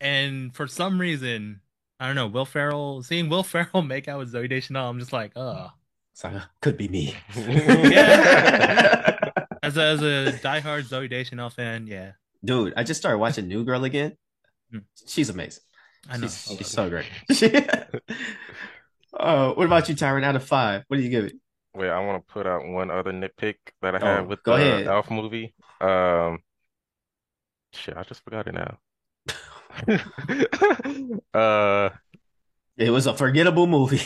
And for some reason, I don't know, Will Ferrell, seeing Will Ferrell make out with Zoe Deschanel, I'm just like, oh. It's like, could be me. Yeah. As a, as a diehard Zoe Deschanel fan, yeah, Dude, I just started watching New Girl again. Hmm. She's amazing. I know. She's, she's so great. uh, what about you, Tyron? Out of five, what do you give it? Wait, I want to put out one other nitpick that I Oh, had with go the ahead. Elf movie. Um, shit, I just forgot it now. Uh, It was a forgettable movie.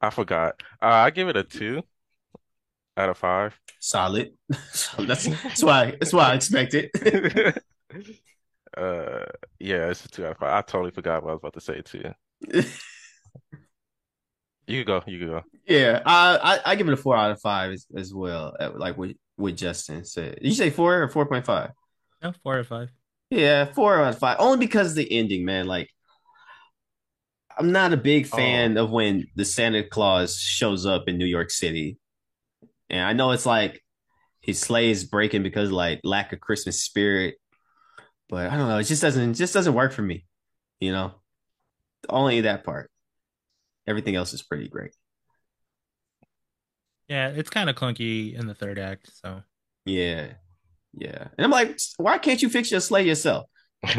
I forgot. Uh, I give it a two out of five. Solid. So that's that's why that's why I expected. Uh, yeah, it's a two out of five. I totally forgot what I was about to say too. You You could go. You could go. yeah, I, I I give it a four out of five as, as well. Like what what Justin said. Did you say four or four point five? No, four or five. Yeah, four out of five. Only because of the ending, man. Like, I'm not a big fan of when the Santa Claus shows up in New York City, and I know it's like his sleigh is breaking because of, like lack of Christmas spirit, but I don't know. It just doesn't it just doesn't work for me. You know, only that part. Everything else is pretty great. Yeah, it's kind of clunky in the third act, so Yeah, yeah. And I'm like, why can't you fix your sleigh yourself?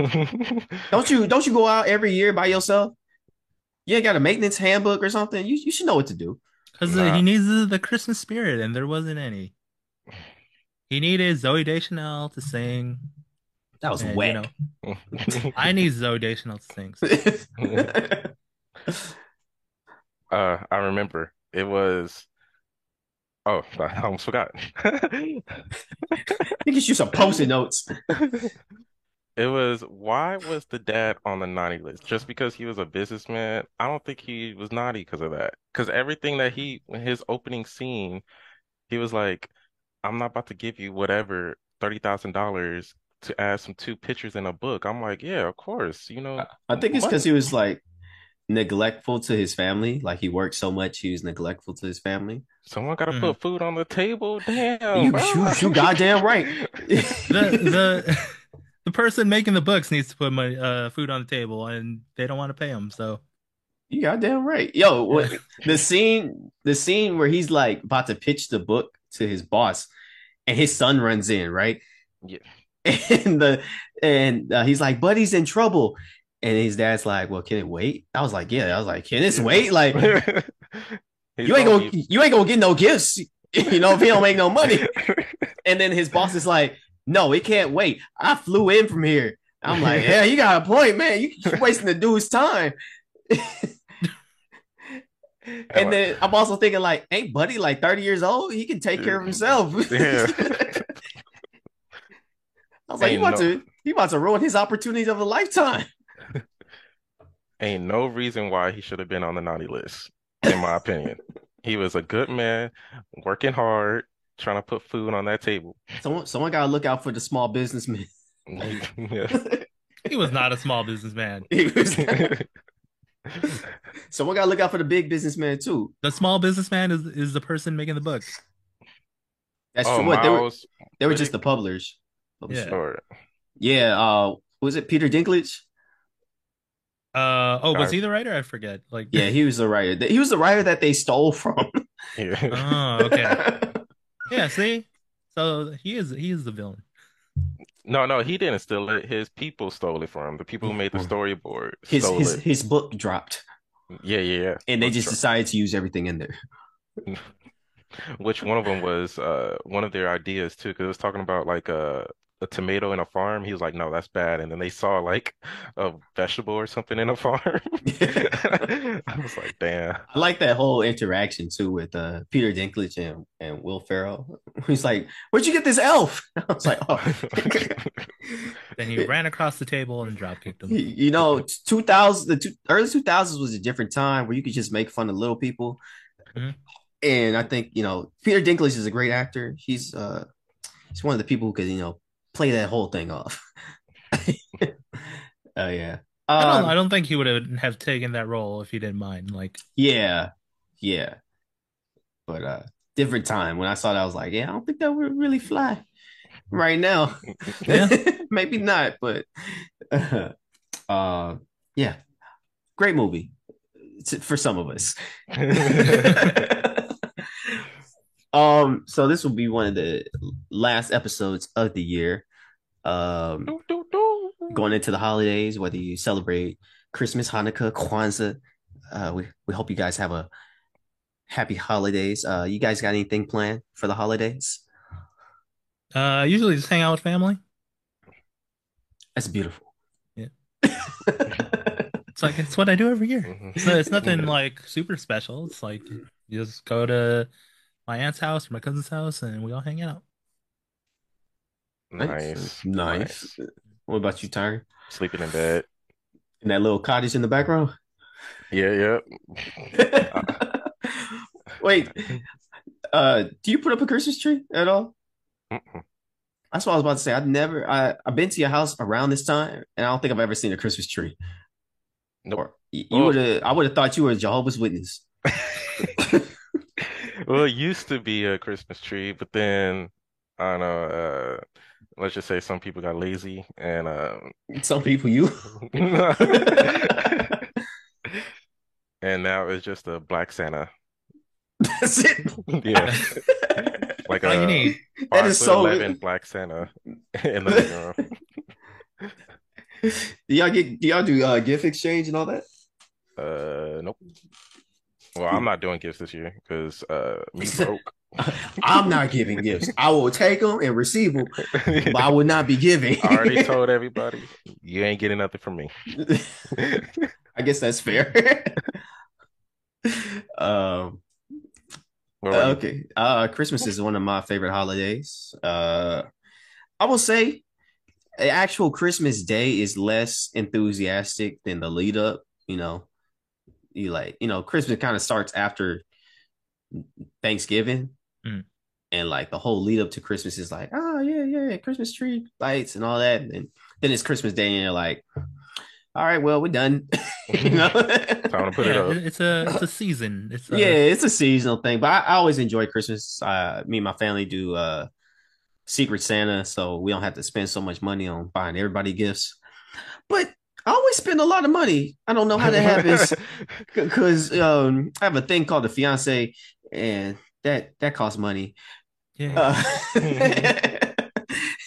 Don't you don't you go out every year by yourself? You ain't got a maintenance handbook or something. You you should know what to do. Because Nah. he needs the, the Christmas spirit, and there wasn't any. He needed Zoe Deschanel to sing. That was and, you know, I need Zoe Deschanel to sing. so- Uh, I remember it was. Oh, I almost forgot. you get you some post-it notes. It was why was the dad on the naughty list? Just because he was a businessman? I don't think he was naughty because of that. Because everything that he, his opening scene, he was like, I'm not about to give you whatever $30,000 to add some two pictures in a book. I'm like, yeah, of course. You know, I think it's because he was like neglectful to his family. Like he worked so much, he was neglectful to his family. someone got to Mhm. put food on the table. Damn, You- bro. you- you goddamn right. the the the person making the books needs to put my uh, food on the table, and they don't want to pay him. So You goddamn right. Yo, what the scene the scene where he's like about to pitch the book to his boss and his son runs in, right? Yeah. And the and uh, he's like, "Buddy's in trouble." And his dad's like, "Well, can it wait?" I was like, "Yeah." I was like, "Can this wait?" Like, you ain't gonna gonna you ain't gonna get no gifts, you know, if he don't make no money. And then his boss is like, "No, it can't wait. I flew in from here." I'm like, "Yeah, you got a point, man. You you're wasting the dude's time." and then I'm also thinking, like, ain't Buddy like 30 years old? He can take care of mm-hmm. himself. Yeah. I was like, you Ain't about no- to he about to ruin his opportunities of a lifetime. Ain't no reason why he should have been on the naughty list, in my opinion. He was a good man, working hard, trying to put food on that table. Someone someone gotta look out for the small businessman. Yeah. he was not a small businessman. He was- someone gotta look out for the big businessman too. The small businessman is is the person making the books. That's Oh, true. What they were they were just the publishers. Yeah. or Yeah, uh was it Peter Dinklage? Uh oh, was he the writer? I forget. Like Yeah, he was the writer. He was the writer that they stole from. yeah. Oh, okay. Yeah, see? So he is he is the villain. No, no, he didn't steal it. His people stole it from him. The people who made the storyboard His stole his it. his book dropped. Yeah, yeah, yeah. And they just drop. decided to use everything in there. Which one of them was uh one of their ideas too? Because it was talking about like a a tomato in a farm. He was like, "No, that's bad." And then they saw like a vegetable or something in a farm. I was like, "Damn." I like that whole interaction too with uh, Peter Dinklage and, and Will Ferrell. He's like, "Where'd you get this elf?" I was like, "Oh, Then he ran across the table and drop kicked him. you know, two thousand, the two, early two thousands was a different time where you could just make fun of little people. Mhm. and I think you know Peter Dinklage is a great actor. He's uh he's one of the people who could you know play that whole thing off. Oh yeah. I don't. Um, I don't think he would have have taken that role if he didn't mind. Like, yeah, yeah. But uh different time when I saw that I was like, yeah, I don't think that would really fly right now. Yeah. Maybe not, but uh yeah, great movie for some of us. Um, so this will be one of the last episodes of the year. Um, Do, do, do. going into the holidays, whether you celebrate Christmas, Hanukkah, Kwanzaa, uh, we we hope you guys have a happy holidays. Uh, you guys got anything planned for the holidays? uh, usually just hang out with family. That's beautiful. Yeah. It's like it's what I do every year. Mhm. It's, it's nothing like super special. It's like you just go to my aunt's house or my cousin's house, and we all hang out. Nice, nice. What about you, Tyron? Sleeping in bed. In that little cottage in the background? Yeah, yeah. Wait, uh, do you put up a Christmas tree at all? Mm-mm. That's what I was about to say. I've never, I, I've been to your house around this time, and I don't think I've ever seen a Christmas tree. Nope. Or you Well- would have, I would have thought you were a Jehovah's Witness. Well, it used to be a Christmas tree, but then I don't know, uh, let's just say some people got lazy and uh Some people, you. and now it's just a black Santa. That's it. Yeah. Like All you a need. That five is foot so. eleven black Santa in the living room. Do y'all get? Do y'all do uh, gift exchange and all that? Uh, nope. Well, I'm not doing gifts this year because uh, me broke. I'm not giving gifts. I will take them and receive them, but I will not be giving. I already told everybody, you ain't getting nothing from me. I guess that's fair. um, you? okay. Uh, Christmas is one of my favorite holidays. Uh, I will say, the actual Christmas day is less enthusiastic than the lead up. You know, you like, you know, Christmas kind of starts after Thanksgiving. Mm. And like the whole lead up to Christmas is like, oh yeah, yeah, Christmas tree lights and all that. And then it's Christmas Day, and you're like, all right, well, we're done. you know? Time to put it up. it's a it's a season. It's a, yeah, it's a seasonal thing, but I, I always enjoy Christmas. Uh, me and my family do uh, Secret Santa, so we don't have to spend so much money on buying everybody gifts. But I always spend a lot of money. I don't know how that happens because um, I have a thing called the fiance, and that that costs money. yeah. Uh,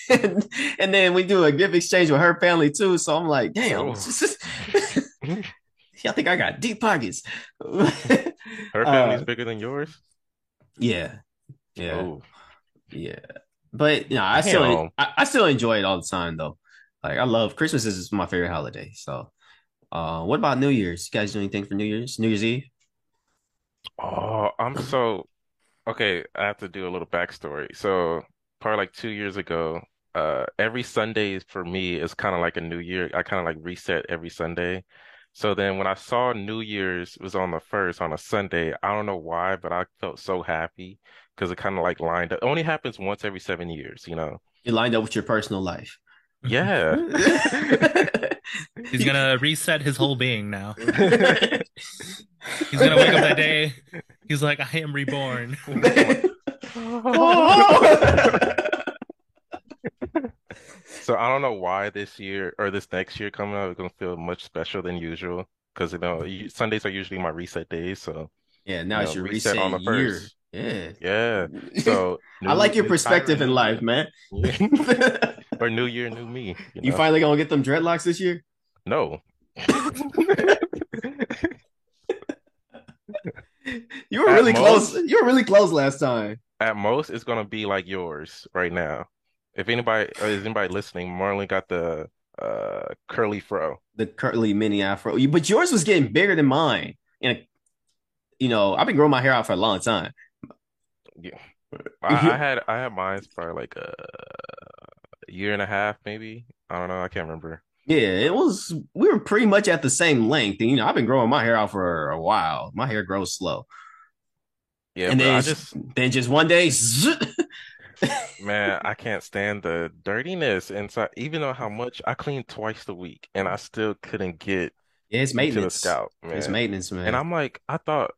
and, and then we do a gift exchange with her family too. So I'm like, damn, Oh. I think I got deep pockets. Her family's Uh, bigger than yours. yeah, yeah, Oh, yeah. But you know, I still I, I still enjoy it all the time though. Like I love Christmas is my favorite holiday. So, uh, what about New Year's? You guys do anything for New Year's? New Year's Eve? oh, I'm so okay. I have to do a little backstory. So, probably like two years ago, uh, every Sunday for me is kind of like a new year. I kind of like reset every Sunday. So then when I saw New Year's was on the first on a Sunday, I don't know why, but I felt so happy because it kind of like lined up. It only happens once every seven years, you know? It lined up with your personal life. Yeah. He's gonna reset his whole being now. He's gonna wake up that day. He's like, I am reborn. So I don't know why this year or this next year coming up is gonna feel much special than usual because you know Sundays are usually my reset days. So yeah, now you it's know, your reset reset on the year. first. Yeah. Yeah. So I like your perspective in life, man. Or new year, new me. You You know? finally gonna get them dreadlocks this year? No. You were At really most- close. You were really close last time. At most, it's gonna be like yours right now. If anybody uh, is anybody listening, Marlon got the uh curly fro. The curly mini afro, but yours was getting bigger than mine. And you know, I've been growing my hair out for a long time. I, I had I had mine for like a year and a half, maybe. I don't know. I can't remember. Yeah, it was. We were pretty much at the same length. And, you know, I've been growing my hair out for a while. My hair grows slow. Yeah, and then I just then just one day, man, I can't stand the dirtiness inside. Even though how much I clean twice a week, and I still couldn't get yeah, it's into the maintenance. scalp, It's maintenance, man. And I'm like, I thought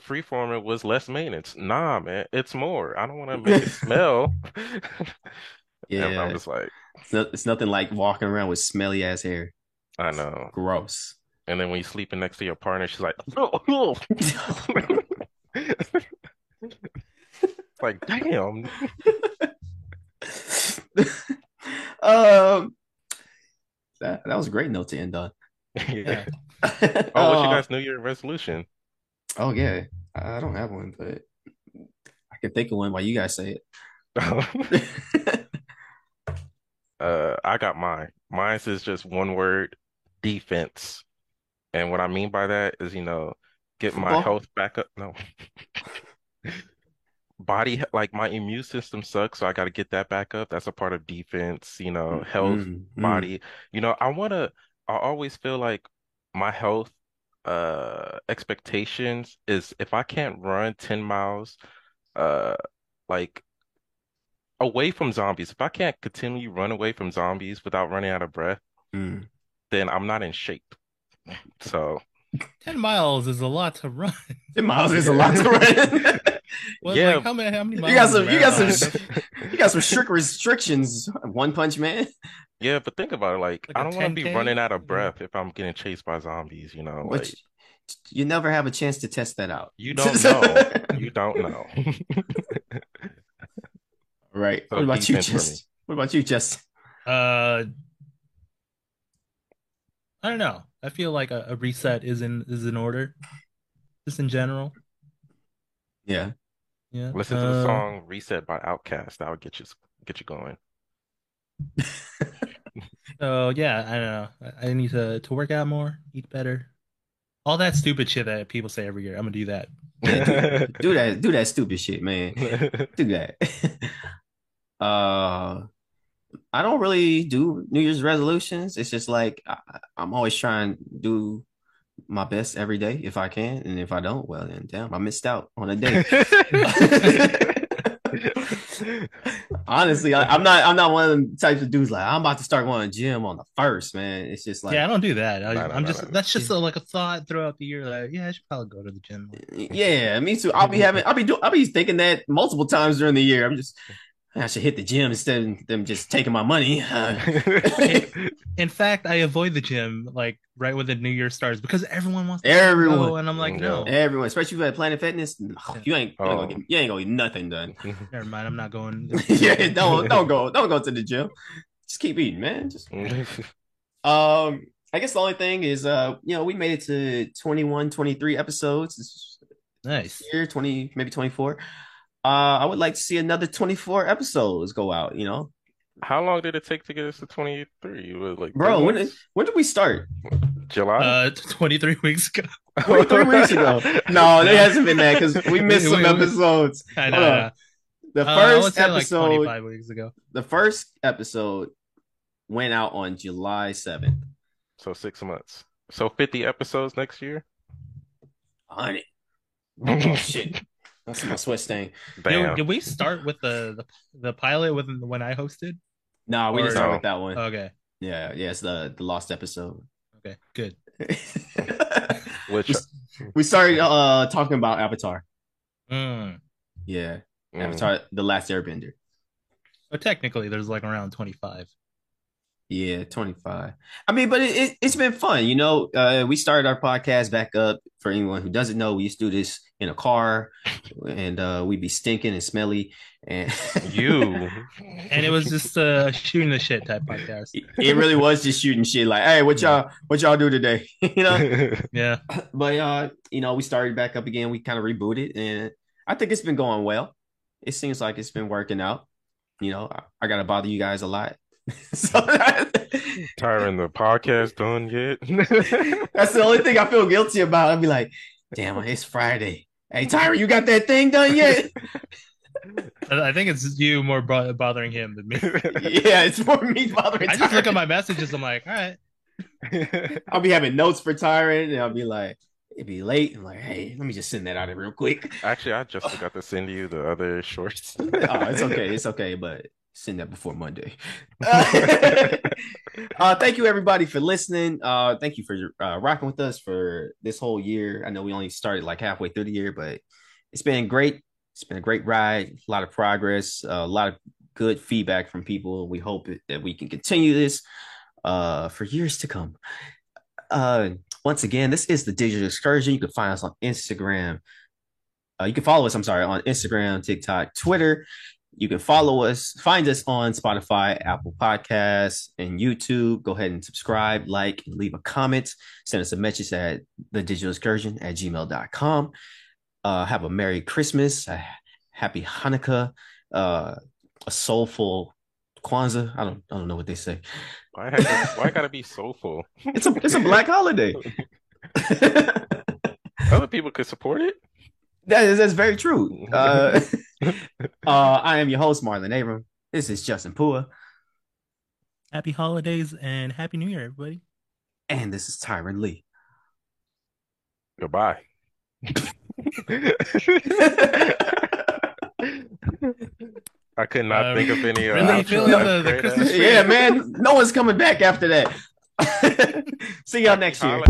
freeforming was less maintenance. Nah, man, it's more. I don't want to make it smell. And I'm just like, it's, not, it's nothing like walking around with smelly ass hair. I know. Gross. And then when you're sleeping next to your partner, she's like, oh, like, damn. um, that that was a great note to end on. Yeah. Yeah. Oh, what's Uh, your guys' New Year resolution? Oh yeah, I don't have one, but I can think of one while you guys say it. Uh, I got mine. Mine is just one word, defense. And what I mean by that is, you know, get my Football? health back up. No. Body, like my immune system sucks, so I got to get that back up. That's a part of defense, you know, health, Mm, mm. body. You know, I want to, I always feel like my health uh expectations is if I can't run 10 miles uh like away from zombies, if I can't continually run away from zombies without running out of breath, Mm. then I'm not in shape. So, 10 miles is a lot to run. Ten miles is a lot to run. Well, Yeah. like, how many, how many You got some- you got some you got some strict restrictions. One Punch Man. yeah, but think about it, like Like I a don't want to be 10K? running out of Yeah. breath if I'm getting chased by zombies, you know, But like you, you never have a chance to test that out. you don't know. You don't know. right. So What about you, defense. Jess? What about you, Jess? Uh, I don't know. I feel like a, a reset is in is in order, just in general. Yeah. Yeah. Listen to the Uh, song Reset by Outkast. That would get you get you going. So yeah, I don't know. I, I need to to work out more, eat better, all that stupid shit that people say every year. I'm gonna do that. Do that. Do that stupid shit, man. Do that. Uh, I don't really do New Year's resolutions. It's just like I, I'm always trying to do my best every day if I can, and if I don't, well then damn, I missed out on a day. Honestly, I, I'm not. I'm not one of them types of dudes like I'm about to start going to gym on the first, man. It's just like yeah, I don't do that. I, No, no, I'm no, just no, no. that's just a, like a thought throughout the year. Like, yeah, I should probably go to the gym. Yeah, me too. I'll be having, I'll be doing, I'll be thinking that multiple times during the year. I'm just, I should hit the gym instead of them just taking my money. Uh, In fact, I avoid the gym like right when the new year starts because everyone wants to Everyone. go, and I'm like, no, everyone, especially if you at Planet Fitness, no, you ain't, you ain't, Oh. gonna get, you ain't gonna get nothing done. never mind, I'm not going. yeah, don't, don't go, don't go to the gym. Just keep eating, man. Just, um, I guess the only thing is, uh, you know, we made it to 21, 23 episodes Nice. year, 20, maybe 24. Uh, I would like to see another 24 episodes go out, you know, How long did it take to get us to 23? Like bro. When did, when did we start? July? Uh, 23 weeks ago. 23 weeks ago. No, it hasn't been that because we missed some We- we- episodes. I know. Hold I on. The Uh, I would first say like episode, 25 weeks ago. the first episode went out on July 7th. So six months. So 50 episodes next year? On it. Oh shit. That's my sweat stain. Did, did we start with the the, the pilot with when I hosted? No, we Or- didn't start No. with that one. Okay. yeah, yeah, it's the the lost episode. Okay. Good. Which we, we started uh talking about Avatar. Mm. Yeah, mm, Avatar: The Last Airbender. But technically, there's like around 25. Yeah, 25. I mean, but it, it, it's been fun. You know, uh, we started our podcast back up. For anyone who doesn't know, we used to do this in a car and uh, we'd be stinking and smelly. And you. And it was just uh shooting the shit type podcast. it really was just shooting shit like, hey, what y'all, what y'all do today? you know, Yeah. but, uh, you know, we started back up again. We kind of rebooted and I think it's been going well. It seems like it's been working out. You know, I, I got to bother you guys a lot. so Tyron, the podcast done yet? That's the only thing I feel guilty about. I'd be like, damn, it's Friday. Hey, Tyra, you got that thing done yet? I I think it's you more bo- bothering him than me. yeah, it's more me bothering I just look at my messages. I'm like, all right. I'll be having notes for Tyron, and I'll be like, it'd be late. I'm like, hey, let me just send that out real quick. Actually, I just forgot to send you the other shorts. oh, it's okay. It's okay, but send that before Monday. uh, thank you everybody for listening. Uh, thank you for uh, rocking with us for this whole year. I know we only started like halfway through the year, but it's been great. It's been a great ride. A lot of progress. a lot of good feedback from people. We hope that we can continue this uh, for years to come. Uh, once again, this is the Digital Excursion. You can find us on Instagram. Uh, you can follow us, I'm sorry, on Instagram, TikTok, Twitter. You can follow us, find us on Spotify, Apple Podcasts, and YouTube. Go ahead and subscribe, like, and leave a comment. Send us a message at the digital excursion at gmail.com. Uh, have a Merry Christmas, a Happy Hanukkah, uh, a soulful Kwanzaa. I don't I don't know what they say. Why have, why gotta be soulful? It's a it's a black holiday. Other people could support it. That is that's very true. Uh, uh, I am your host, Marlon Abram. This is Justin Pua. Happy holidays and happy new year, everybody. And this is Tyron Lee. Goodbye. I could not uh, think of any. Uh, really feeling the, the Christmas Yeah, man. No one's coming back after that. See y'all next year.